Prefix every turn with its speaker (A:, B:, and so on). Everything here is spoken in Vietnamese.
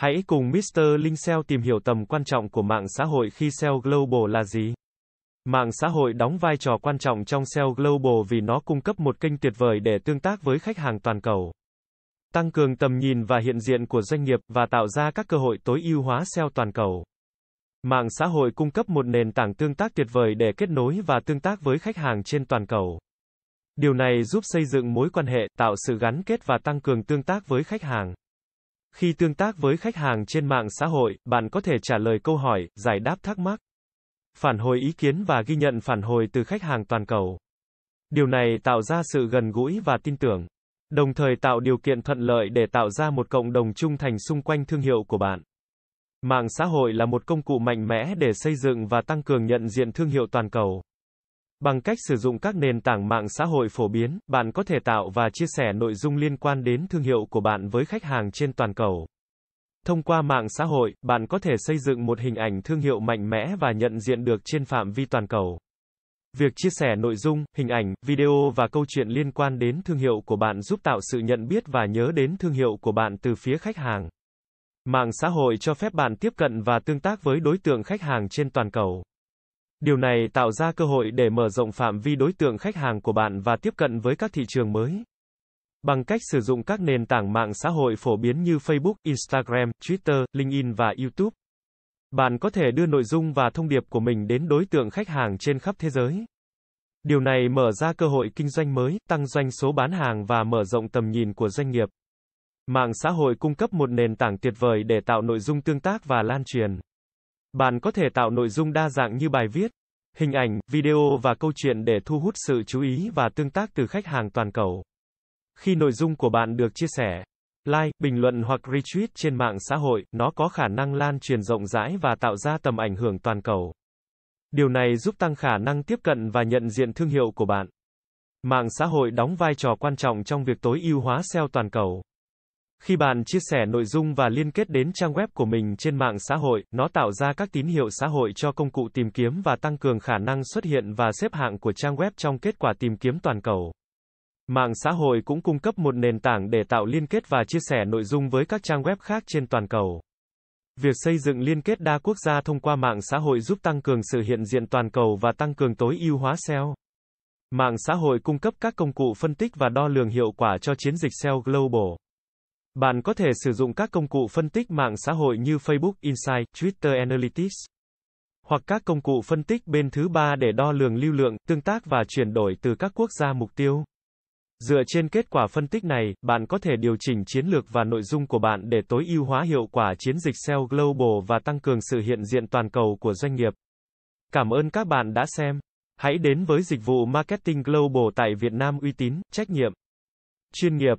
A: Hãy cùng Mr. Linh SEO tìm hiểu tầm quan trọng của mạng xã hội khi SEO Global là gì. Mạng xã hội đóng vai trò quan trọng trong SEO Global vì nó cung cấp một kênh tuyệt vời để tương tác với khách hàng toàn cầu, tăng cường tầm nhìn và hiện diện của doanh nghiệp và tạo ra các cơ hội tối ưu hóa SEO toàn cầu. Mạng xã hội cung cấp một nền tảng tương tác tuyệt vời để kết nối và tương tác với khách hàng trên toàn cầu. Điều này giúp xây dựng mối quan hệ, tạo sự gắn kết và tăng cường tương tác với khách hàng. Khi tương tác với khách hàng trên mạng xã hội, bạn có thể trả lời câu hỏi, giải đáp thắc mắc, phản hồi ý kiến và ghi nhận phản hồi từ khách hàng toàn cầu. Điều này tạo ra sự gần gũi và tin tưởng, đồng thời tạo điều kiện thuận lợi để tạo ra một cộng đồng trung thành xung quanh thương hiệu của bạn. Mạng xã hội là một công cụ mạnh mẽ để xây dựng và tăng cường nhận diện thương hiệu toàn cầu. Bằng cách sử dụng các nền tảng mạng xã hội phổ biến, bạn có thể tạo và chia sẻ nội dung liên quan đến thương hiệu của bạn với khách hàng trên toàn cầu. Thông qua mạng xã hội, bạn có thể xây dựng một hình ảnh thương hiệu mạnh mẽ và nhận diện được trên phạm vi toàn cầu. Việc chia sẻ nội dung, hình ảnh, video và câu chuyện liên quan đến thương hiệu của bạn giúp tạo sự nhận biết và nhớ đến thương hiệu của bạn từ phía khách hàng. Mạng xã hội cho phép bạn tiếp cận và tương tác với đối tượng khách hàng trên toàn cầu. Điều này tạo ra cơ hội để mở rộng phạm vi đối tượng khách hàng của bạn và tiếp cận với các thị trường mới. Bằng cách sử dụng các nền tảng mạng xã hội phổ biến như Facebook, Instagram, Twitter, LinkedIn và YouTube, bạn có thể đưa nội dung và thông điệp của mình đến đối tượng khách hàng trên khắp thế giới. Điều này mở ra cơ hội kinh doanh mới, tăng doanh số bán hàng và mở rộng tầm nhìn của doanh nghiệp. Mạng xã hội cung cấp một nền tảng tuyệt vời để tạo nội dung tương tác và lan truyền. Bạn có thể tạo nội dung đa dạng như bài viết, hình ảnh, video và câu chuyện để thu hút sự chú ý và tương tác từ khách hàng toàn cầu. Khi nội dung của bạn được chia sẻ, like, bình luận hoặc retweet trên mạng xã hội, nó có khả năng lan truyền rộng rãi và tạo ra tầm ảnh hưởng toàn cầu. Điều này giúp tăng khả năng tiếp cận và nhận diện thương hiệu của bạn. Mạng xã hội đóng vai trò quan trọng trong việc tối ưu hóa SEO toàn cầu. Khi bạn chia sẻ nội dung và liên kết đến trang web của mình trên mạng xã hội, nó tạo ra các tín hiệu xã hội cho công cụ tìm kiếm và tăng cường khả năng xuất hiện và xếp hạng của trang web trong kết quả tìm kiếm toàn cầu. Mạng xã hội cũng cung cấp một nền tảng để tạo liên kết và chia sẻ nội dung với các trang web khác trên toàn cầu. Việc xây dựng liên kết đa quốc gia thông qua mạng xã hội giúp tăng cường sự hiện diện toàn cầu và tăng cường tối ưu hóa SEO. Mạng xã hội cung cấp các công cụ phân tích và đo lường hiệu quả cho chiến dịch SEO Global. Bạn có thể sử dụng các công cụ phân tích mạng xã hội như Facebook Insight, Twitter Analytics, hoặc các công cụ phân tích bên thứ ba để đo lường lưu lượng, tương tác và chuyển đổi từ các quốc gia mục tiêu. Dựa trên kết quả phân tích này, bạn có thể điều chỉnh chiến lược và nội dung của bạn để tối ưu hóa hiệu quả chiến dịch SEO Global và tăng cường sự hiện diện toàn cầu của doanh nghiệp. Cảm ơn các bạn đã xem. Hãy đến với dịch vụ Marketing Global tại Việt Nam uy tín, trách nhiệm, chuyên nghiệp.